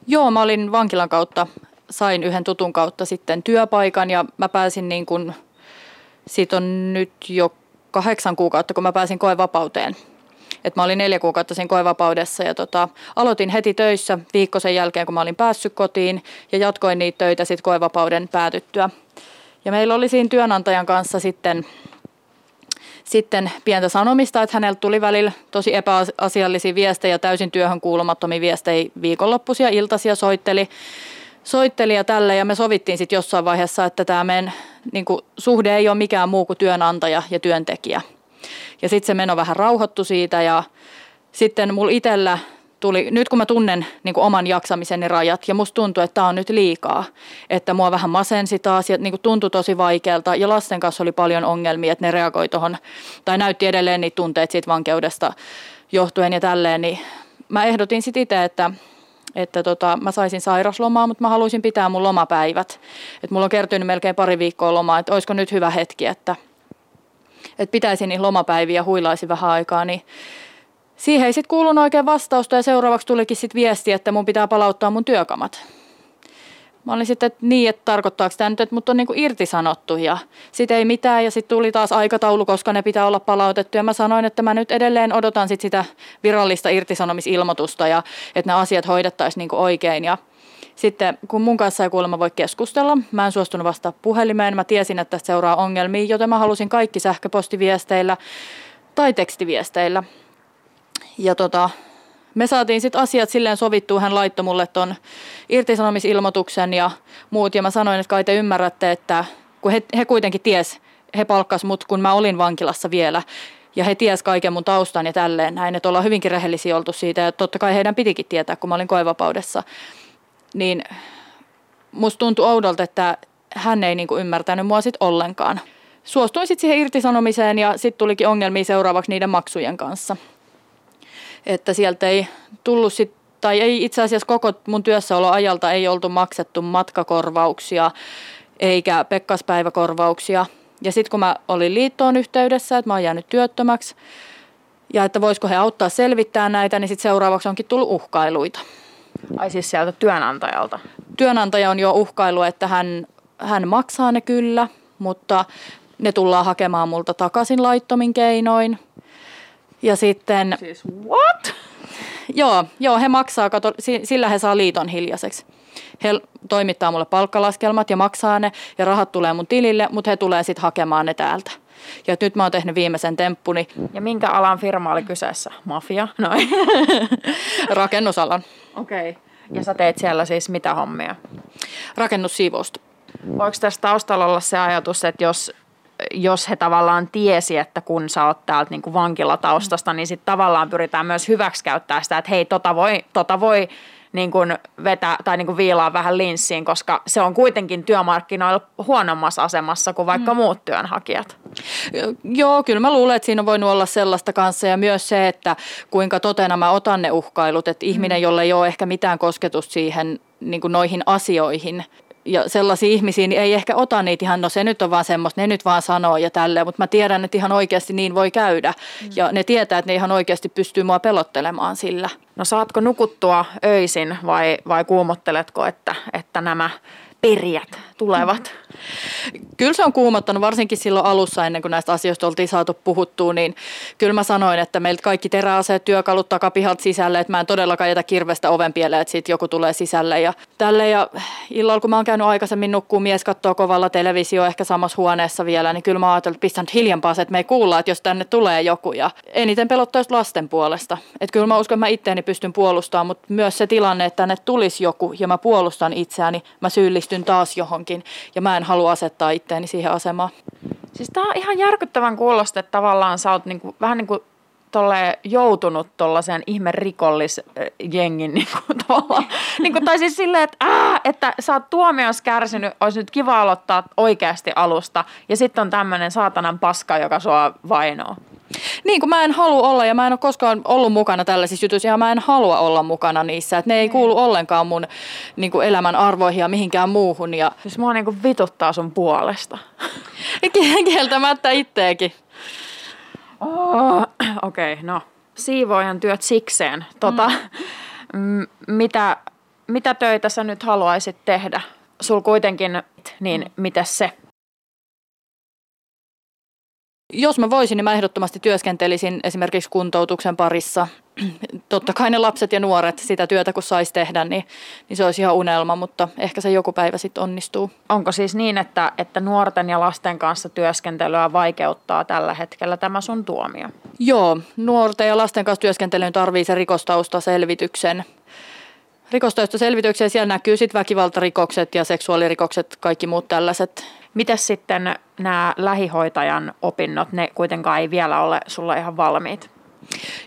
Joo, mä olin vankilan kautta, sain yhden tutun kautta sitten työpaikan ja mä pääsin niin kuin, siitä on nyt jo kahdeksan kuukautta, kun mä pääsin koevapauteen et mä olin neljä kuukautta siinä koevapaudessa ja tota, aloitin heti töissä viikko sen jälkeen, kun mä olin päässyt kotiin ja jatkoin niitä töitä sitten koevapauden päätyttyä. Ja meillä oli siinä työnantajan kanssa sitten sitten pientä sanomista, että häneltä tuli välillä tosi epäasiallisia viestejä, täysin työhön kuulumattomia viestejä viikonloppuisia, iltaisia soitteli, soitteli ja tälle ja me sovittiin sitten jossain vaiheessa, että tämä meidän niin kuin, suhde ei ole mikään muu kuin työnantaja ja työntekijä. Ja sitten se meno vähän rauhoittu siitä ja sitten mulla itsellä tuli, nyt kun mä tunnen niin kuin oman jaksamiseni rajat ja musta tuntuu, että tämä on nyt liikaa, että mua vähän masensi taas ja niin kuin tuntui tosi vaikealta ja lasten kanssa oli paljon ongelmia, että ne reagoi tuohon tai näytti edelleen niitä tunteita siitä vankeudesta johtuen ja tälleen, niin mä ehdotin sitten itse, että että tota, mä saisin sairaslomaa, mutta mä haluaisin pitää mun lomapäivät. Että mulla on kertynyt melkein pari viikkoa lomaa, että olisiko nyt hyvä hetki, että – että pitäisi niitä lomapäiviä huilaisi vähän aikaa, niin siihen ei sitten kuulunut oikein vastausta. Ja seuraavaksi tulikin sitten viesti, että mun pitää palauttaa mun työkamat. Mä olin sitten, että niin, että tarkoittaako tämä nyt, että mut on niinku irtisanottu ja sitten ei mitään. Ja sitten tuli taas aikataulu, koska ne pitää olla palautettu. Ja mä sanoin, että mä nyt edelleen odotan sit sitä virallista irtisanomisilmoitusta ja että nämä asiat hoidettaisiin niinku oikein. Ja sitten kun mun kanssa ei kuulemma voi keskustella, mä en suostunut vastata puhelimeen, mä tiesin, että tästä seuraa ongelmia, joten mä halusin kaikki sähköpostiviesteillä tai tekstiviesteillä. Ja tota, me saatiin sitten asiat silleen sovittua, hän laittoi mulle ton irtisanomisilmoituksen ja muut, ja mä sanoin, että kai te ymmärrätte, että kun he, he kuitenkin ties, he palkkas mut, kun mä olin vankilassa vielä, ja he ties kaiken mun taustan ja tälleen näin, että ollaan hyvinkin rehellisiä oltu siitä, ja totta kai heidän pitikin tietää, kun mä olin koevapaudessa niin musta tuntui oudolta, että hän ei niinku ymmärtänyt mua sit ollenkaan. Suostuin sitten siihen irtisanomiseen ja sitten tulikin ongelmia seuraavaksi niiden maksujen kanssa. Että sieltä ei tullut sit, tai ei itse asiassa koko mun työssäoloajalta ei oltu maksettu matkakorvauksia eikä pekkaspäiväkorvauksia. Ja sitten kun mä olin liittoon yhteydessä, että mä oon jäänyt työttömäksi ja että voisiko he auttaa selvittää näitä, niin sitten seuraavaksi onkin tullut uhkailuita. Ai siis sieltä työnantajalta? Työnantaja on jo uhkailu, että hän, hän maksaa ne kyllä, mutta ne tullaan hakemaan multa takaisin laittomin keinoin. Ja sitten... Siis what? Joo, joo he maksaa, kato, sillä he saa liiton hiljaiseksi. He toimittaa mulle palkkalaskelmat ja maksaa ne ja rahat tulee mun tilille, mutta he tulee sitten hakemaan ne täältä. Ja nyt mä oon tehnyt viimeisen temppuni. Ja minkä alan firma oli kyseessä? Mafia? Noin. Rakennusalan. Okei. Okay. Ja sä teet siellä siis mitä hommia? Rakennussiivousta. Voiko tässä taustalla olla se ajatus, että jos, jos he tavallaan tiesi, että kun sä oot täältä niin kuin vankilataustasta, niin sitten tavallaan pyritään myös hyväksikäyttää sitä, että hei, tota voi, tota voi niin kuin vetää tai niin kuin viilaa vähän linssiin, koska se on kuitenkin työmarkkinoilla huonommassa asemassa kuin vaikka mm. muut työnhakijat. Joo, kyllä mä luulen, että siinä on voinut olla sellaista kanssa ja myös se, että kuinka totena mä otan ne uhkailut, että ihminen, mm. jolle ei ole ehkä mitään kosketusta siihen niin kuin noihin asioihin, ja sellaisia ihmisiä, niin ei ehkä ota niitä ihan, no se nyt on vaan semmoista, ne nyt vaan sanoo ja tälleen, mutta mä tiedän, että ihan oikeasti niin voi käydä. Mm. Ja ne tietää, että ne ihan oikeasti pystyy mua pelottelemaan sillä. No saatko nukuttua öisin vai, vai kuumotteletko, että, että nämä perijät tulevat? Kyllä se on kuumottanut, varsinkin silloin alussa ennen kuin näistä asioista oltiin saatu puhuttua, niin kyllä mä sanoin, että meiltä kaikki teräaseet, työkalut takapihalta sisälle, että mä en todellakaan jätä kirvestä oven pieleen, että siitä joku tulee sisälle ja tälle. Ja illalla, kun mä oon käynyt aikaisemmin nukkuu mies katsoo kovalla televisio ehkä samassa huoneessa vielä, niin kyllä mä ajattelin, että pistän hiljempaa se, että me ei kuulla, että jos tänne tulee joku. Ja eniten pelottaisi lasten puolesta. Että kyllä mä uskon, että mä itteeni pystyn puolustamaan, mutta myös se tilanne, että tänne tulisi joku ja mä puolustan itseäni, mä syyllistyn taas johonkin ja mä en halua asettaa itteeni siihen asemaan. Siis tää on ihan järkyttävän kuulosta, että tavallaan sä oot niinku, vähän niin kuin tolle joutunut tuollaiseen ihme rikollisjengin niin kuin, tavallaan. niin kuin, tai siis silleen, että, ää, että sä oot tuomios kärsinyt, olisi nyt kiva aloittaa oikeasti alusta ja sitten on tämmöinen saatanan paska, joka sua vainoo. Niin kuin mä en halua olla ja mä en ole koskaan ollut mukana tällaisissa jutuissa ja mä en halua olla mukana niissä. Että ne ei kuulu ollenkaan mun niin kuin elämän arvoihin ja mihinkään muuhun. Ja... Siis mua niin kuin vituttaa sun puolesta. Kieltämättä itteekin. Oh, Okei, okay, no. Siivoojan työt sikseen. Tota, mm. mitä, mitä töitä sä nyt haluaisit tehdä? Sul kuitenkin, niin mm. mitä se? Jos mä voisin, niin mä ehdottomasti työskentelisin esimerkiksi kuntoutuksen parissa. Totta kai ne lapset ja nuoret sitä työtä kun saisi tehdä, niin, niin se olisi ihan unelma, mutta ehkä se joku päivä sitten onnistuu. Onko siis niin, että, että nuorten ja lasten kanssa työskentelyä vaikeuttaa tällä hetkellä tämä sun tuomio? Joo, nuorten ja lasten kanssa työskentelyyn tarvii se rikostaustaselvityksen. Rikostaustaselvityksen siellä näkyy sitten väkivaltarikokset ja seksuaalirikokset, kaikki muut tällaiset Miten sitten nämä lähihoitajan opinnot, ne kuitenkaan ei vielä ole sulla ihan valmiit?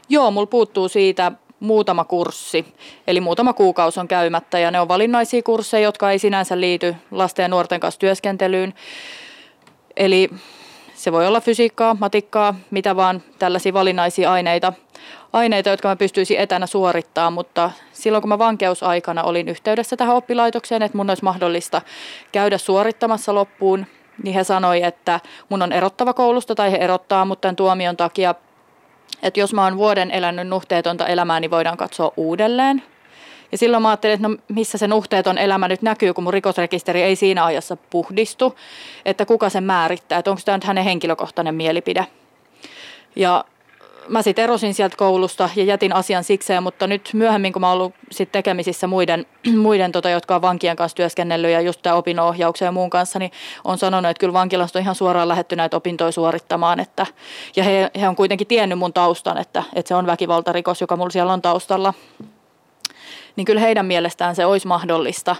Joo, mulla puuttuu siitä muutama kurssi, eli muutama kuukausi on käymättä ja ne on valinnaisia kursseja, jotka ei sinänsä liity lasten ja nuorten kanssa työskentelyyn. Eli se voi olla fysiikkaa, matikkaa, mitä vaan tällaisia valinnaisia aineita, aineita, jotka mä pystyisin etänä suorittamaan, mutta silloin kun mä vankeusaikana olin yhteydessä tähän oppilaitokseen, että mun olisi mahdollista käydä suorittamassa loppuun, niin he sanoi, että mun on erottava koulusta tai he erottaa mut tämän tuomion takia, että jos mä oon vuoden elänyt nuhteetonta elämää, niin voidaan katsoa uudelleen. Ja silloin mä ajattelin, että no missä se nuhteeton elämä nyt näkyy, kun mun rikosrekisteri ei siinä ajassa puhdistu, että kuka sen määrittää, että onko tämä nyt hänen henkilökohtainen mielipide. Ja mä sitten erosin sieltä koulusta ja jätin asian sikseen, mutta nyt myöhemmin, kun mä oon ollut sit tekemisissä muiden, muiden tota, jotka on vankien kanssa työskennellyt ja just tämä opinnonohjauksen ja muun kanssa, niin on sanonut, että kyllä vankilasta on ihan suoraan lähetty näitä opintoja suorittamaan. Että, ja he, he on kuitenkin tiennyt mun taustan, että, että se on väkivaltarikos, joka mulla siellä on taustalla niin kyllä heidän mielestään se olisi mahdollista.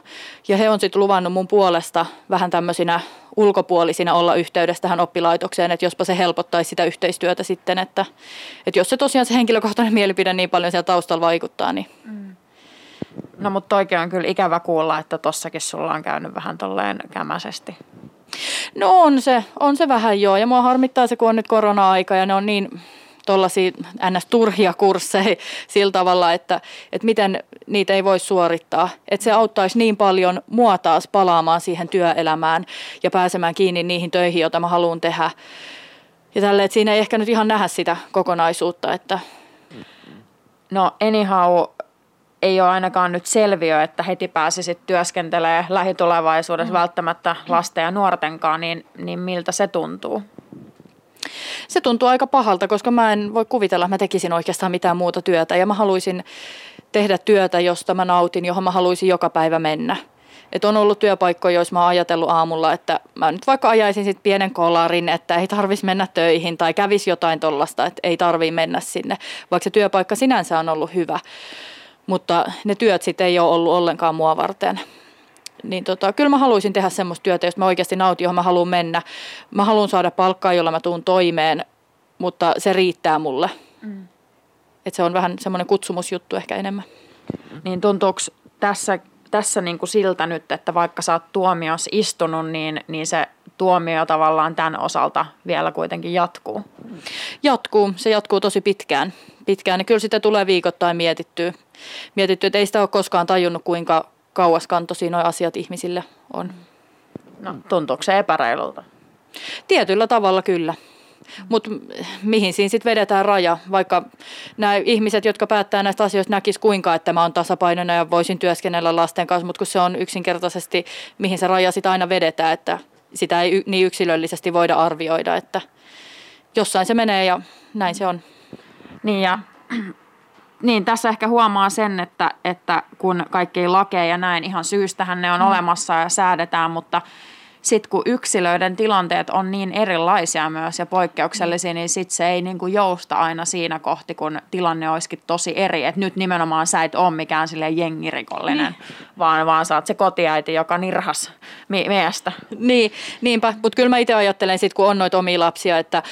Ja he on sitten luvannut mun puolesta vähän tämmöisinä ulkopuolisina olla yhteydessä tähän oppilaitokseen, että jospa se helpottaisi sitä yhteistyötä sitten, että, että jos se tosiaan se henkilökohtainen mielipide niin paljon siellä taustalla vaikuttaa, niin... Mm. No mutta oikein on kyllä ikävä kuulla, että tossakin sulla on käynyt vähän tolleen kämäisesti. No on se, on se vähän joo. Ja mua harmittaa se, kun on nyt korona-aika ja ne on niin tuollaisia ns. turhia kursseja sillä tavalla, että, että miten niitä ei voi suorittaa. Että se auttaisi niin paljon mua taas palaamaan siihen työelämään ja pääsemään kiinni niihin töihin, joita mä haluan tehdä. Ja tälle, että siinä ei ehkä nyt ihan nähdä sitä kokonaisuutta. Että... No anyhow, ei ole ainakaan nyt selviö, että heti pääsisit työskentelemään lähitulevaisuudessa mm. välttämättä lasten ja nuortenkaan, niin, niin miltä se tuntuu? Se tuntuu aika pahalta, koska mä en voi kuvitella, että mä tekisin oikeastaan mitään muuta työtä ja mä haluaisin tehdä työtä, josta mä nautin, johon mä haluaisin joka päivä mennä. Et on ollut työpaikkoja, joissa mä oon ajatellut aamulla, että mä nyt vaikka ajaisin sit pienen kolarin, että ei tarvitsisi mennä töihin tai kävisi jotain tollasta, että ei tarvii mennä sinne, vaikka se työpaikka sinänsä on ollut hyvä. Mutta ne työt sitten ei ole ollut ollenkaan mua varten niin tota, kyllä mä haluaisin tehdä semmoista työtä, jos mä oikeasti nautin, johon mä haluan mennä. Mä haluan saada palkkaa, jolla mä tuun toimeen, mutta se riittää mulle. Mm. Et se on vähän semmoinen kutsumusjuttu ehkä enemmän. Niin tuntuuko tässä, tässä niin kuin siltä nyt, että vaikka sä oot tuomiossa istunut, niin, niin se tuomio tavallaan tämän osalta vielä kuitenkin jatkuu? Jatkuu. Se jatkuu tosi pitkään. pitkään. Ja kyllä sitä tulee viikoittain mietittyä. Mietitty, että ei sitä ole koskaan tajunnut, kuinka kauaskantoisia nuo asiat ihmisille on. No, tuntuuko se epäreilulta? Tietyllä tavalla kyllä. Mutta mihin siinä sitten vedetään raja, vaikka nämä ihmiset, jotka päättää näistä asioista, näkis kuinka, että mä oon tasapainoinen ja voisin työskennellä lasten kanssa, mutta kun se on yksinkertaisesti, mihin se raja sitten aina vedetään, että sitä ei niin yksilöllisesti voida arvioida, että jossain se menee ja näin se on. Niin ja niin, tässä ehkä huomaa sen, että, että kun kaikki lakeja ja näin ihan syystähän ne on mm. olemassa ja säädetään, mutta sitten kun yksilöiden tilanteet on niin erilaisia myös ja poikkeuksellisia, niin sitten se ei niin kuin jousta aina siinä kohti, kun tilanne olisikin tosi eri. Että nyt nimenomaan sä et ole mikään sille jengirikollinen, niin. vaan, vaan sä oot se kotiäiti, joka nirhas miestä. Niin, niinpä, mutta kyllä mä itse ajattelen sitten, kun on noita omia lapsia, että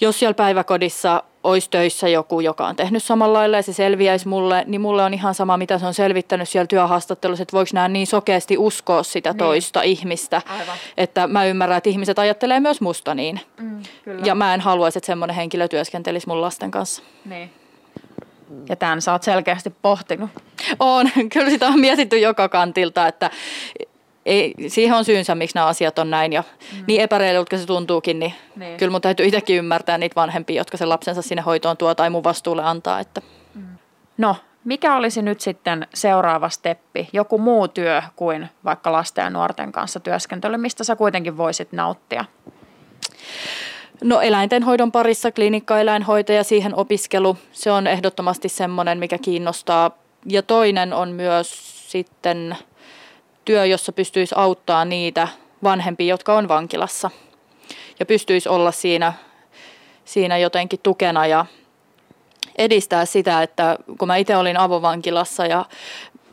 jos siellä päiväkodissa olisi töissä joku, joka on tehnyt samalla lailla ja se selviäisi mulle, niin mulle on ihan sama, mitä se on selvittänyt siellä työhaastattelussa, että voiko nämä niin sokeasti uskoa sitä niin. toista ihmistä. Aivan. Että mä ymmärrän, että ihmiset ajattelee myös musta niin. Mm, kyllä. Ja mä en haluaisi, että semmoinen henkilö työskentelisi mun lasten kanssa. Niin. Ja tämän sä oot selkeästi pohtinut. On, kyllä sitä on mietitty joka kantilta, että ei, siihen on syynsä, miksi nämä asiat on näin. Ja mm. niin epäreilulta se tuntuukin, niin, niin kyllä mun täytyy itsekin ymmärtää niitä vanhempia, jotka sen lapsensa sinne hoitoon tuo tai mun vastuulle antaa. Että. Mm. No, mikä olisi nyt sitten seuraava steppi, joku muu työ kuin vaikka lasten ja nuorten kanssa työskentely, mistä sä kuitenkin voisit nauttia? No eläintenhoidon parissa klinikkaeläinhoitaja, siihen opiskelu, se on ehdottomasti semmoinen, mikä kiinnostaa. Ja toinen on myös sitten työ, jossa pystyisi auttaa niitä vanhempia, jotka on vankilassa. Ja pystyisi olla siinä, siinä jotenkin tukena ja edistää sitä, että kun mä itse olin avovankilassa ja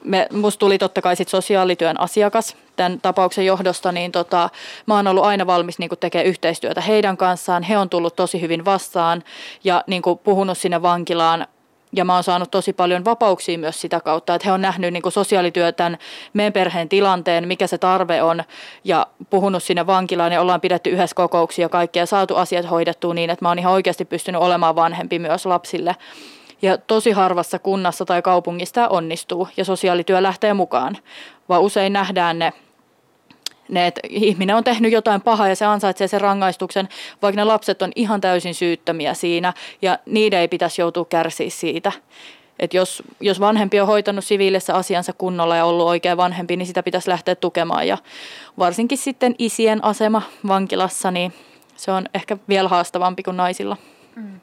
me, musta tuli totta kai sit sosiaalityön asiakas tämän tapauksen johdosta, niin tota, mä oon ollut aina valmis niin tekemään yhteistyötä heidän kanssaan. He on tullut tosi hyvin vastaan ja niin puhunut sinne vankilaan ja mä oon saanut tosi paljon vapauksia myös sitä kautta, että he on nähnyt niin sosiaalityötän meidän perheen tilanteen, mikä se tarve on ja puhunut sinne vankilaan ja ollaan pidetty yhdessä kokouksia kaikkea ja saatu asiat hoidettua niin, että mä oon ihan oikeasti pystynyt olemaan vanhempi myös lapsille. Ja tosi harvassa kunnassa tai kaupungissa tämä onnistuu ja sosiaalityö lähtee mukaan, vaan usein nähdään ne ne, että ihminen on tehnyt jotain pahaa ja se ansaitsee sen rangaistuksen, vaikka ne lapset on ihan täysin syyttömiä siinä ja niiden ei pitäisi joutua kärsiä siitä. että jos, jos vanhempi on hoitanut siviilissä asiansa kunnolla ja ollut oikea vanhempi, niin sitä pitäisi lähteä tukemaan. Ja varsinkin sitten isien asema vankilassa, niin se on ehkä vielä haastavampi kuin naisilla. Mm.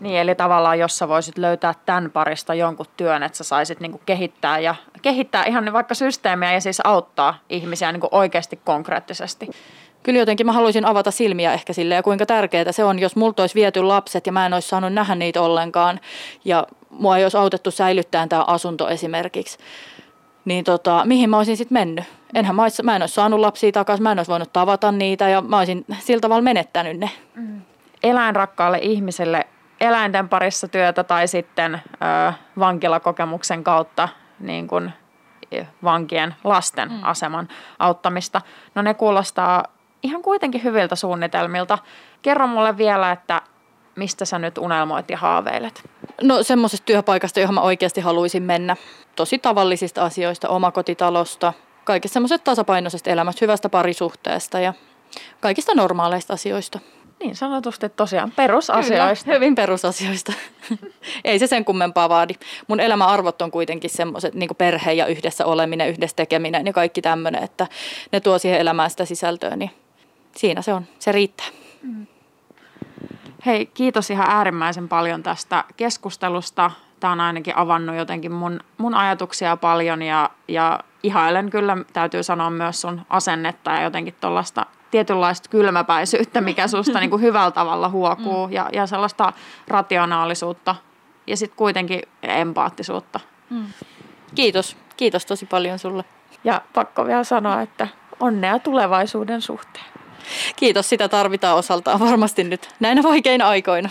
Niin, eli tavallaan jos sä voisit löytää tämän parista jonkun työn, että sä saisit niin kehittää, ja, kehittää ihan vaikka systeemiä ja siis auttaa ihmisiä niin oikeasti konkreettisesti. Kyllä jotenkin mä haluaisin avata silmiä ehkä sille ja kuinka tärkeää se on, jos multa olisi viety lapset ja mä en olisi saanut nähdä niitä ollenkaan ja mua ei olisi autettu säilyttämään tämä asunto esimerkiksi. Niin tota, mihin mä olisin sitten mennyt? Enhän mä, olisi, mä en olisi saanut lapsia takaisin, mä en olisi voinut tavata niitä ja mä olisin sillä tavalla menettänyt ne. Mm. Eläinrakkaalle ihmiselle eläinten parissa työtä tai sitten ö, vankilakokemuksen kautta niin kuin vankien lasten mm. aseman auttamista. No ne kuulostaa ihan kuitenkin hyviltä suunnitelmilta. Kerro mulle vielä, että mistä sä nyt unelmoit ja haaveilet? No semmoisesta työpaikasta, johon mä oikeasti haluaisin mennä. Tosi tavallisista asioista, omakotitalosta, kaikista semmoisesta tasapainoisesta elämästä, hyvästä parisuhteesta ja kaikista normaaleista asioista. Niin sanotusti tosiaan perusasioista. Kyllä, hyvin perusasioista. Ei se sen kummempaa vaadi. Mun elämäarvot on kuitenkin semmoiset niin perhe ja yhdessä oleminen, yhdessä tekeminen ja kaikki tämmöinen, että ne tuo siihen elämään sitä sisältöä, niin siinä se on. Se riittää. Mm. Hei, kiitos ihan äärimmäisen paljon tästä keskustelusta. Tämä on ainakin avannut jotenkin mun, mun ajatuksia paljon ja, ja ihailen kyllä, täytyy sanoa myös sun asennetta ja jotenkin tuollaista tietynlaista kylmäpäisyyttä, mikä susta niin kuin hyvällä tavalla huokuu mm. ja, ja sellaista rationaalisuutta ja sitten kuitenkin empaattisuutta. Mm. Kiitos. Kiitos tosi paljon sulle. Ja pakko vielä sanoa, että onnea tulevaisuuden suhteen. Kiitos, sitä tarvitaan osaltaan varmasti nyt näinä vaikeina aikoina.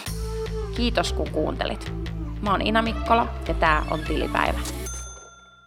Kiitos kun kuuntelit. Mä oon Ina Mikkola ja tää on Tilipäivä.